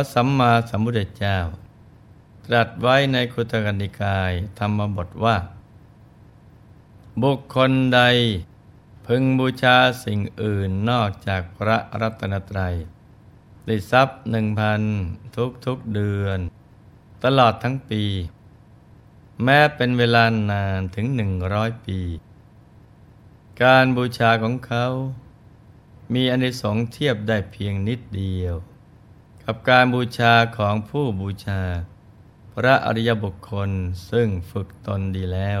พระสัมมาสัมพุทธเจ้า ตรัสไว้ในคุตกนิกายธรรมบทว่า บุคคลใด พึงบูชาสิ่งอื่นนอกจากพระรัตนตรัยได้ทรัพย์หนึ่งพันทุกทุกเดือน ตลอดทั้งปี แม้เป็นเวลานานถึงหนึ่งร้อยปี การบูชาของเขา มีอนิสงส์เทียบได้เพียงนิดเดียว กับการบูชาของผู้บูชา พระอริยบุคคลซึ่งฝึกตนดีแล้ว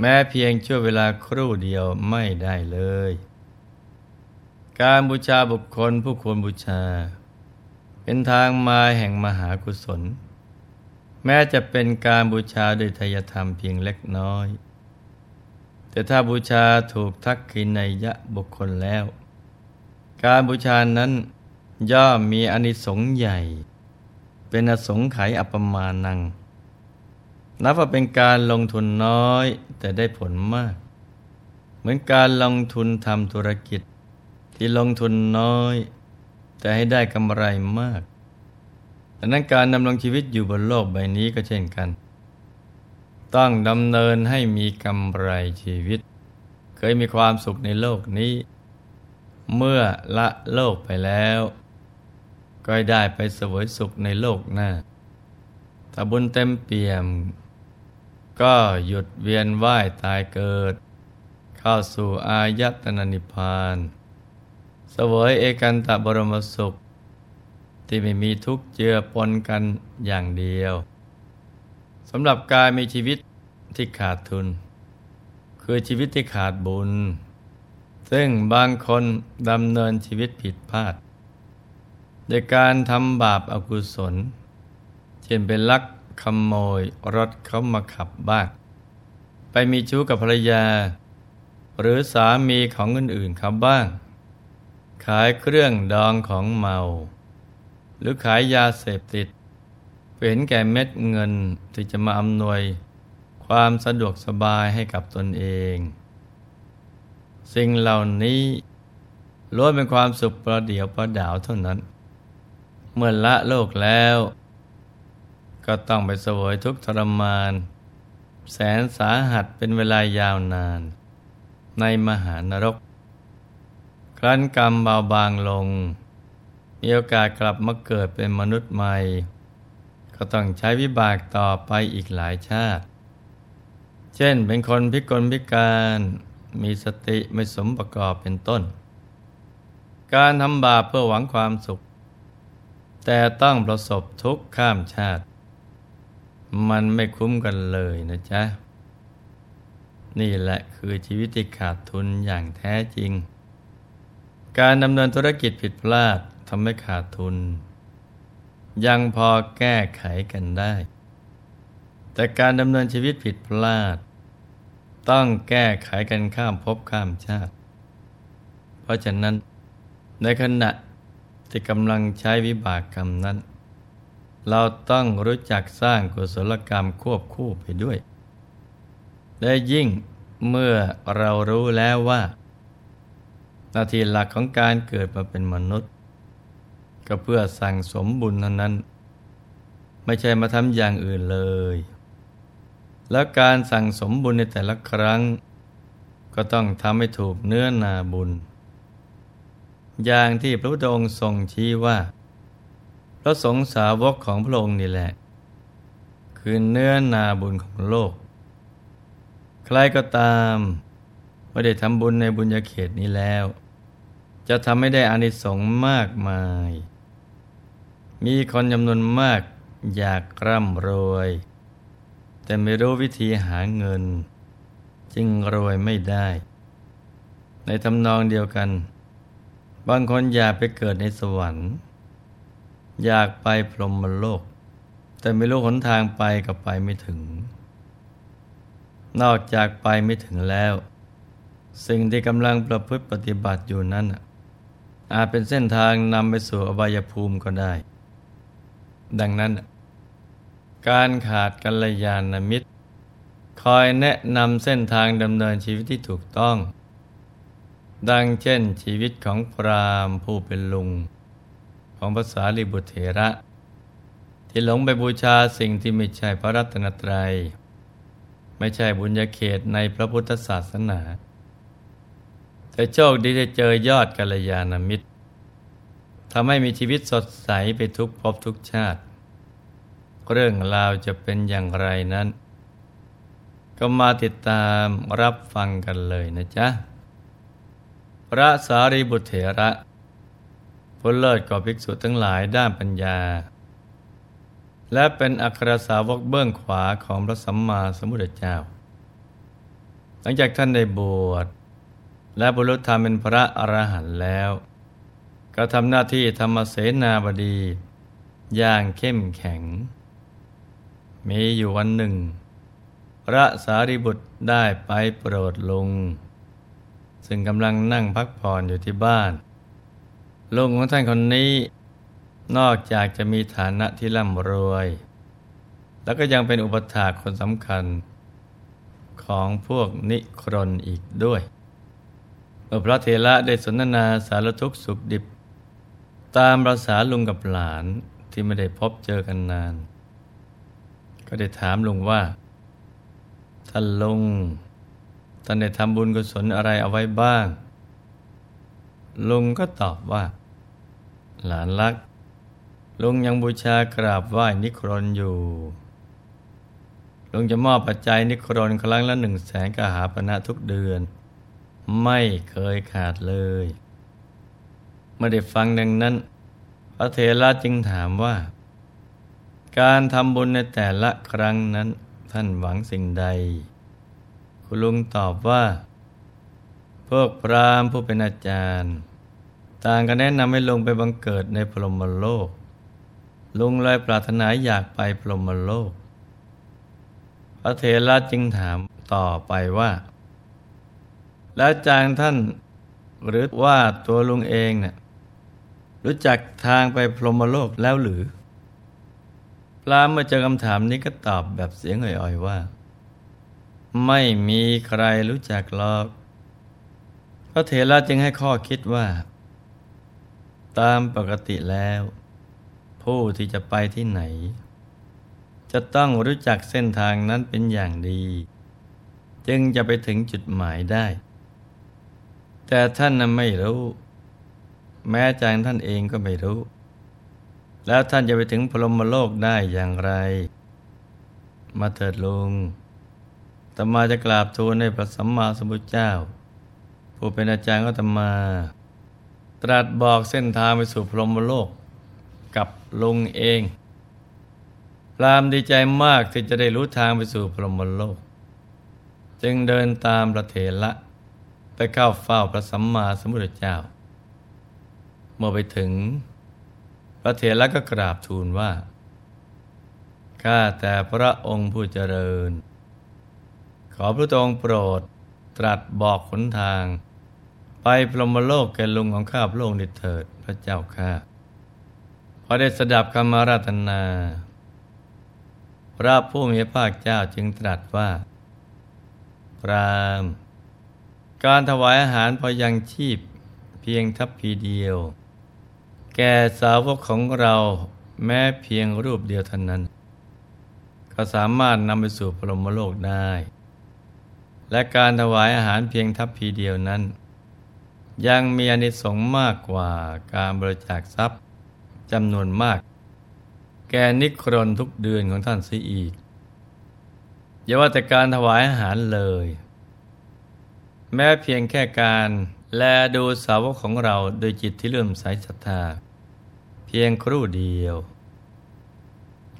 แม้เพียงชั่วเวลาครู่เดียวไม่ได้เลย การบูชาบุคคลผู้ควรบูชา เป็นทางมาแห่งมหากุศล แม้จะเป็นการบูชาโดยทยธรรมเพียงเล็กน้อย แต่ถ้าบูชาถูกทักขินัยยะบุคคลแล้ว การบูชานั้น ย่อมมีอนิสงส์ใหญ่ เป็นอสงไขยอัปมานัง นับว่าเป็นการลงทุนน้อยแต่ได้ผลมาก เหมือนการลงทุนทำธุรกิจ ที่ลงทุนน้อย แต่ให้ได้กำไรมากดังนั้นการดำรงชีวิตอยู่บนโลกใบนี้ก็เช่นกัน ต้องดำเนินให้มีกำไรชีวิต เคยมีความสุขในโลกนี้ เมื่อละโลกไปแล้ว ก็ได้ไปสวยสุขในโลกหน้า ถ้าบุญเต็มเปี่ยม ก็หยุดเวียนว่ายตายเกิด เข้าสู่อายตนะนิพพานสวยเอกันตะบรมสุข ที่ไม่มีทุกข์เจือปนกันอย่างเดียวสำหรับกายมีชีวิตที่ขาดทุน คือชีวิตที่ขาดบุญ ซึ่งบางคนดำเนินชีวิตผิดพลาด โดยการทำบาปอากุศล เช่นเป็นลักขโมยรถเขามาขับบ้างไปมีชู้กับภรรยา หรือสามีของอื่นๆเขาบ้าง ขายเครื่องดองของเมา หรือขายยาเสพติดเห็นแก่เม็ดเงินที่จะมาอำนวย ความสะดวกสบายให้กับตนเอง สิ่งเหล่านี้ล้วนเป็นความสุขประเดียวประดาวเท่านั้น เมื่อละโลกแล้ว ก็ต้องไปสวยทุกทรมาน แสนสาหัสเป็นเวลายาวนาน ในมหานรก ครั้นกรรมเบาบางลง มีโอกาสกลับมาเกิดเป็นมนุษย์ใหม่ ก็ต้องใช้วิบากต่อไปอีกหลายชาติ เช่นเป็นคนพิกลพิการมีสติไม่สมประกอบเป็นต้น การทำบาปเพื่อหวังความสุข แต่ต้องประสบทุกข์ข้ามชาติ มันไม่คุ้มกันเลยนะจ๊ะ นี่แหละคือชีวิตที่ขาดทุนอย่างแท้จริง การดำเนินธุรกิจผิดพลาดทำให้ขาดทุน ยังพอแก้ไขกันได้ แต่การดำเนินชีวิตผิดพลาด ต้องแก้ไขกันข้ามภพข้ามชาติ เพราะฉะนั้นในขณะ ที่กำลังใช้วิบากกรรมนั้น เราต้องรู้จักสร้างกุศลกรรมควบคู่ไปด้วย และยิ่งเมื่อเรารู้แล้วว่าหน้าที่หลักของการเกิดมาเป็นมนุษย์ ก็เพื่อสั่งสมบุญเท่านั้น ไม่ใช่มาทำอย่างอื่นเลย แล้วการสั่งสมบุญในแต่ละครั้ง ก็ต้องทำให้ถูกเนื้อนาบุญ อย่างที่พระพุทธองค์ทรงชี้ว่า พระสงฆ์สาวกของพระองค์นี่แหละ คือเนื้อนาบุญของโลก ใครก็ตามไม่ได้ทำบุญในบุญญาเขตนี้แล้ว จะทำให้ได้อานิสงส์มากมาย มีคนจำนวนมากอยากร่ำรวย แต่ไม่รู้วิธีหาเงิน จึงรวยไม่ได้ ในทำนองเดียวกัน บางคนอยากไปเกิดในสวรรค์ อยากไปพรหมโลก แต่ไม่รู้หนทางไปกับไปไม่ถึง นอกจากไปไม่ถึงแล้ว สิ่งที่กำลังประพฤติปฏิบัติอยู่นั้น อาจเป็นเส้นทางนำไปสู่อบายภูมิก็ได้ ดังนั้น การขาดกัลยาณมิตร คอยแนะนำเส้นทางดำเนินชีวิตที่ถูกต้อง ดังเช่นชีวิตของพรามผู้เป็นลุง ของภาษาลิบุตรเถระ ที่หลงไปบูชาสิ่งที่ไม่ใช่พระรัตนตรัย ไม่ใช่บุญญาเขตในพระพุทธศาสนา แต่โชคดีได้เจอยอดกัลยาณมิตรทำให้มีชีวิตสดใสไปทุกภพทุกชาติ เรื่องราวจะเป็นอย่างไรนั้น ก็มาติดตามรับฟังกันเลยนะจ๊ะ พระสารีบุตรเถระผู้เลิศกว่าภิกษุทั้งหลายด้านปัญญา และเป็นอัครสาวกเบื้องขวาของพระสัมมาสัมพุทธเจ้า หลังจากท่านได้บวชและบรรลุธรรมเป็นพระอรหันต์แล้ว ก็ทำหน้าที่ธรรมเสนาบดี อย่างเข้มแข็ง มีอยู่วันหนึ่ง พระสารีบุตรได้ไปโปรดลง ซึ่งกำลังนั่งพักผ่อนอยู่ที่บ้าน ลุงของท่านคนนี้ นอกจากจะมีฐานะที่ร่ำรวย แล้วก็ยังเป็นอุปถาคนสำคัญ ของพวกนิครนอีกด้วยเมื่อพระเถระได้สนทนาสารทุกข์สุขดิบ ตามภาษาลุงกับหลานที่ไม่ได้พบเจอกันนาน ก็ได้ถามลุงว่าท่านลุง ท่านได้ทำบุญกุศลอะไรเอาไว้บ้าง ลุงก็ตอบว่า หลานรัก ลุงยังบูชากราบไหว้นิครนอยู่ ลุงจะมอบปัจจัยนิครนครั้งละหนึ่งแสนกหาปณะทุกเดือน ไม่เคยขาดเลยเมื่อได้ฟังดังนั้น พระเถระจึงถามว่า การทำบุญในแต่ละครั้งนั้นท่านหวังสิ่งใด คุณลุงตอบว่า พวกพรามผู้เป็นอาจารย์ ต่างกันแนะนำให้ลงไปบังเกิดในพรหมโลก ลุงเลยปรารถนาอยากไปพรหมโลก พระเถระจึงถามต่อไปว่า แล้วจางท่านหรือว่าตัวลุงเองเนะ่ยรู้จักทางไปพรหมโลกแล้วหรือ พรามเมื่อเจอคำถามนี้ก็ตอบแบบเสียงอ่อยๆว่า ไม่มีใครรู้จักหรอก พระเถระจึงให้ข้อคิดว่า ตามปกติแล้ว ผู้ที่จะไปที่ไหน จะต้องรู้จักเส้นทางนั้นเป็นอย่างดี จึงจะไปถึงจุดหมายได้ แต่ท่านนั้นไม่รู้ แม้ใจท่านเองก็ไม่รู้ แล้วท่านจะไปถึงพรหมโลกได้อย่างไร มาเถิดลุง ตมาจะกราบทูลในพระสัมมาสัมพุทธเจ้า ผู้เป็นอาจารย์ก็ตมา ตรัสบอกเส้นทางไปสู่พรหมโลกกับลุงเองพรามดีใจมากที่จะได้รู้ทางไปสู่พรหมโลก จึงเดินตามพระเถระไปเข้าเฝ้าพระสัมมาสัมพุทธเจ้า เมื่อไปถึง พระเถระก็กราบทูลว่า ข้าแต่พระองค์ผู้เจริญ ขอพระองค์โปรดตรัสบอกขนทาง ไปพรหมโลกแก่ลุงของข้าพระองค์นิเถิดพระเจ้าข้าพอได้สดับคำมาราธนา พระผู้มีพระเจ้าจึงตรัสว่า พรามการถวายอาหารพอยังชีพเพียงทัพพีเดียว แก่สาวกของเราแม้เพียงรูปเดียวเท่านั้น ก็สามารถนำไปสู่พรหมโลกได้ และการถวายอาหารเพียงทัพพีเดียวนั้น ยังมีอนิสงส์มากกว่าการบริจาคทรัพย์จำนวนมาก แก่นิครนทุกเดือนของท่านเสียอีกอย่าว่าแต่การถวายอาหารเลย แม้เพียงแค่การแลดูสาวกของเราโดยจิตที่เลื่อมใสศรัทธา เพียงครู่เดียว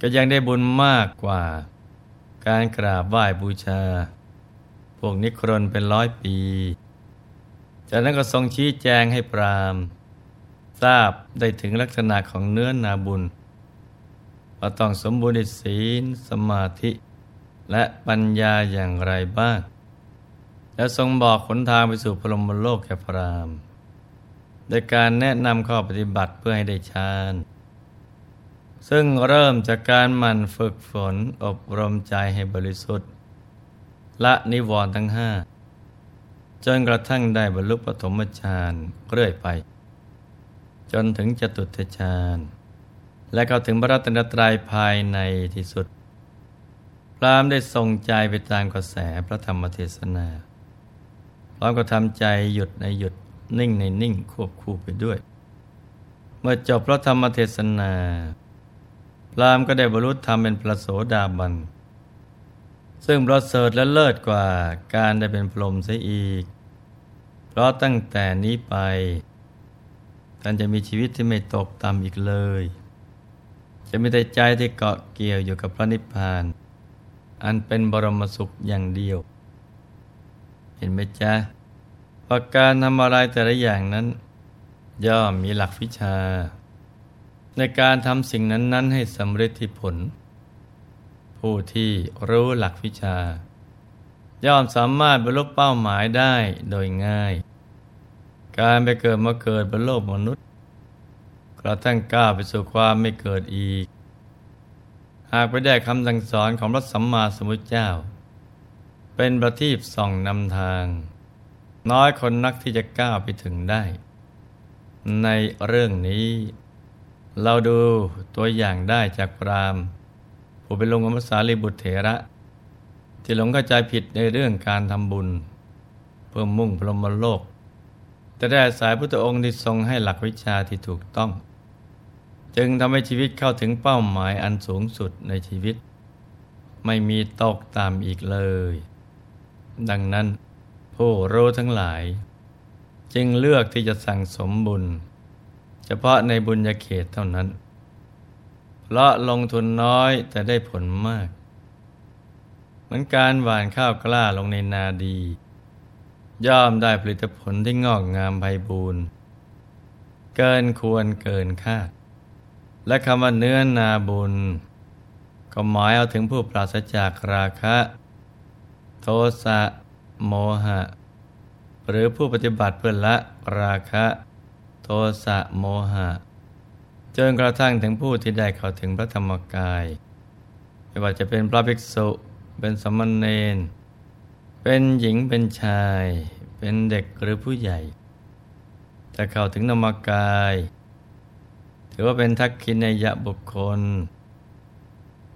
ก็ยังได้บุญมากกว่า การกราบไหว้บูชา วกนิครนเป็นร้อยปี จากนั้นก็ทรงชี้แจงให้พรามทราบได้ถึงลักษณะของเนื้อนาบุญว่าต้องสมบูรณ์ศีลสมาธิ และปัญญาอย่างไรบ้าง และทรงบอกขนทางไปสู่พรหมโลกแก่พรามโดยการแนะนำข้อปฏิบัติเพื่อให้ได้ฌานซึ่งเริ่มจากการหมั่นฝึกฝนอบรมใจให้บริสุทธิ์ ละนิวรณ์ทั้งห้าจนกระทั่งได้บรรลุปฐมฌานเรื่อยไป จนถึงจตุตฌานและเข้าถึงพระรัตนตรัยภายในที่สุด พรามได้ทรงใจไปตามกระแสพระธรรมเทศนาพร้อมกับทำใจหยุดในหยุดนิ่งในนิ่งควบคู่ไปด้วย เมื่อจบพระธรรมเทศนา พรามก็ได้บรรลุธรรมเป็นพระโสดาบัน ซึ่งประเสริฐและเลิศกว่าการได้เป็นพรหมเสียอีก เพราะตั้งแต่นี้ไป ท่านจะมีชีวิตที่ไม่ตกต่ำอีกเลย จะมีแต่ใจที่เกาะเกี่ยวอยู่กับพระนิพพาน อันเป็นบรมสุขอย่างเดียว เห็นไหมจ๊ะว่าการทำอะไรแต่ละอย่างนั้น ย่อมมีหลักวิชา ในการทำสิ่งนั้น ๆ ให้สำเร็จที่ผล ผู้ที่รู้หลักวิชา ย่อมสามารถบรรลุเป้าหมายได้โดยง่าย การไปเกิดมาเกิดบนโลกมนุษย์กระทั่งก้าวไปสู่ความไม่เกิดอีก หากไปได้คำสั่งสอนของพระสัมมาสัมพุทธเจ้า เป็นประทีปส่องนำทาง น้อยคนนักที่จะก้าวไปถึงได้ ในเรื่องนี้ เราดูตัวอย่างได้จากพรามณ์ ผู้เป็นลงอมสาลีบุตรเถระ ที่หลงเข้าใจผิดในเรื่องการทำบุญ เพื่อมุ่งพรหมโลก แต่ได้อายพุทธองค์ที่ทรงให้หลักวิชาที่ถูกต้อง จึงทำให้ชีวิตเข้าถึงเป้าหมายอันสูงสุดในชีวิต ไม่มีตกตามอีกเลย ดังนั้นผู้รู้ทั้งหลาย จึงเลือกที่จะสั่งสมบุญ เฉพาะในบุญญาเขตเท่านั้น เพราะลงทุนน้อยแต่ได้ผลมาก เหมือนการหว่านข้าวกล้าลงในนาดี ย่อมได้ผลิตผลที่งอกงามไพบูรณ์เกินควรเกินคาด และคำว่าเนื้อนาบุญ ก็หมายเอาถึงผู้ปราศจากราคะ โทสะโมหะ หรือผู้ปฏิบัติเพื่อละราคะ โทสะโมหะ จนกระทั่งถึงผู้ที่ได้เข้าถึงพระธรรมกาย ไม่ว่าจะเป็นพระภิกษุ เป็นสมณเณร เป็นหญิงเป็นชาย เป็นเด็กหรือผู้ใหญ่ จะเข้าถึงนามกาย ถือว่าเป็นทักขินยะบุคคล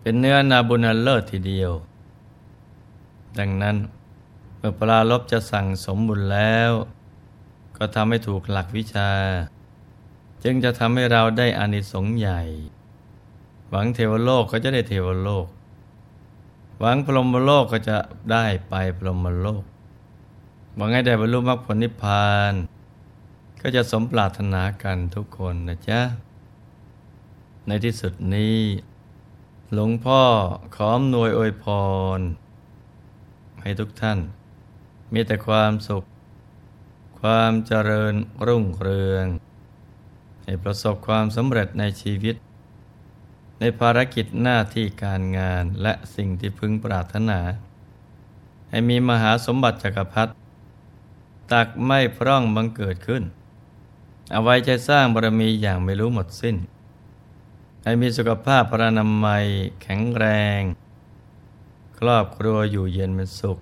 เป็นเนื้อนาบุญเลิศทีเดียว ดังนั้นเมื่อปลาลบจะสั่งสมบุญแล้ว ก็ทำให้ถูกหลักวิชา จึงจะทำให้เราได้อานิสงส์ใหญ่ หวังเทวโลกก็จะได้เทวโลก หวังพรหมโลกก็จะได้ไปพรหมโลกหวังให้ได้บรรลุมรรคผลนิพพาน ก็จะสมปรารถนากันทุกคนนะจ๊ะ ในที่สุดนี้ หลวงพ่อขอมนวยอวยพร ให้ทุกท่าน มีแต่ความสุข ความเจริญรุ่งเรือง ให้ประสบความสำเร็จในชีวิต ในภารกิจหน้าที่การงานและสิ่งที่พึงปรารถนา ให้มีมหาสมบัติจักรพรรดิตักไม่พร่องบังเกิดขึ้น เอาไว้ใจสร้างบารมีอย่างไม่รู้หมดสิ้น ให้มีสุขภาพพระนามัยแข็งแรง ครอบครัวอยู่เย็นเป็นสุข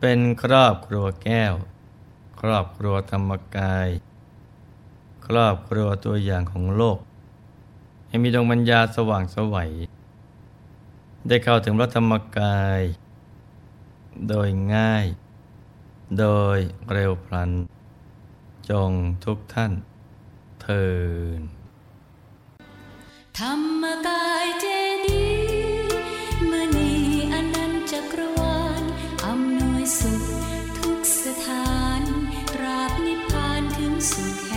เป็นครอบครัวแก้ว ครอบครัวธรรมกาย ครอบครัวตัวอย่างของโลก ให้มีดวงปัญญาสว่างสวัย ได้เข้าถึงพระธรรมกาย โดยง่าย โดยเร็วพลัน จงทุกท่านเทินธรรมกายเจดีมณีอนันจักรวาลอำนวยสุขทุกสถาน ราบนิพพานถึงสุข